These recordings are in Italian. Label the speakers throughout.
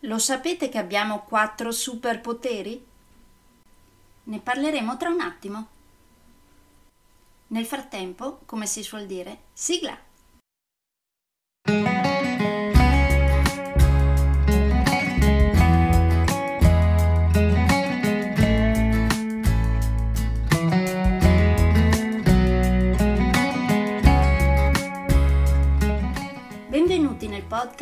Speaker 1: Lo sapete che abbiamo quattro superpoteri? Ne parleremo tra un attimo. Nel frattempo, come si suol dire, sigla!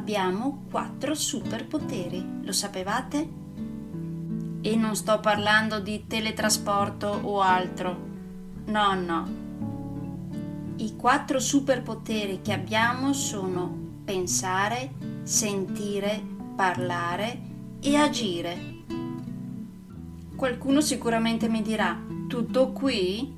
Speaker 1: Abbiamo quattro superpoteri, lo sapevate? E non sto parlando di teletrasporto o altro. No, no. I quattro superpoteri che abbiamo sono pensare, sentire, parlare e agire. Qualcuno sicuramente mi dirà, tutto qui?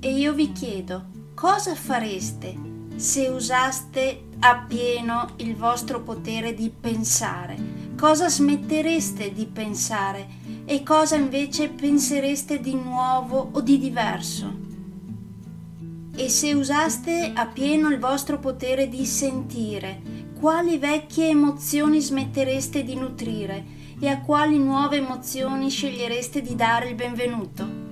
Speaker 1: E io vi chiedo, cosa fareste se usaste appieno il vostro potere di pensare? Cosa smettereste di pensare e cosa invece pensereste di nuovo o di diverso? E se usaste appieno il vostro potere di sentire, quali vecchie emozioni smettereste di nutrire e a quali nuove emozioni scegliereste di dare il benvenuto?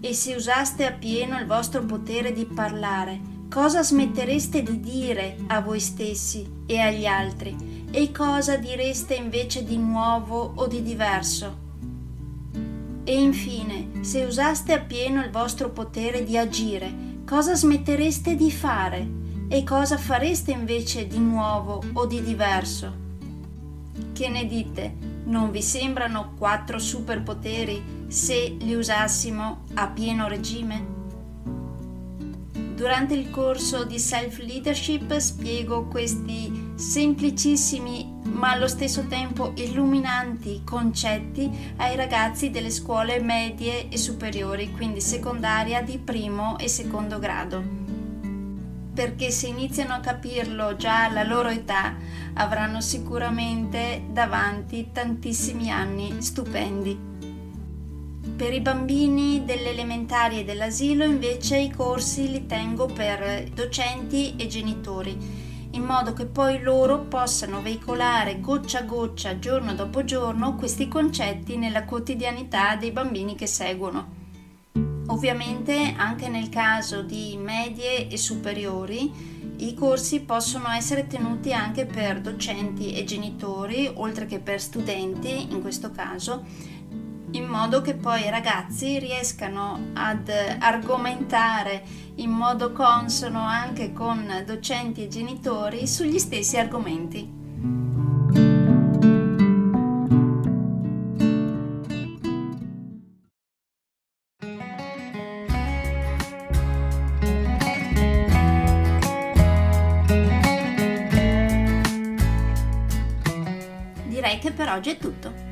Speaker 1: E se usaste appieno il vostro potere di parlare, cosa smettereste di dire a voi stessi e agli altri e cosa direste invece di nuovo o di diverso. E infine, se usaste appieno il vostro potere di agire, cosa smettereste di fare e cosa fareste invece di nuovo o di diverso. Che ne dite? Non vi sembrano quattro superpoteri se li usassimo a pieno regime? Durante il corso di Self Leadership spiego questi semplicissimi ma allo stesso tempo illuminanti concetti ai ragazzi delle scuole medie e superiori, quindi secondaria di primo e secondo grado. Perché se iniziano a capirlo già alla loro età avranno sicuramente davanti tantissimi anni stupendi. Per i bambini delle elementari e dell'asilo invece i corsi li tengo per docenti e genitori, in modo che poi loro possano veicolare goccia a goccia, giorno dopo giorno, questi concetti nella quotidianità dei bambini che seguono. Ovviamente anche nel caso di medie e superiori i corsi possono essere tenuti anche per docenti e genitori, oltre che per studenti in questo caso, in modo che poi i ragazzi riescano ad argomentare in modo consono anche con docenti e genitori sugli stessi argomenti. Direi che per oggi è tutto.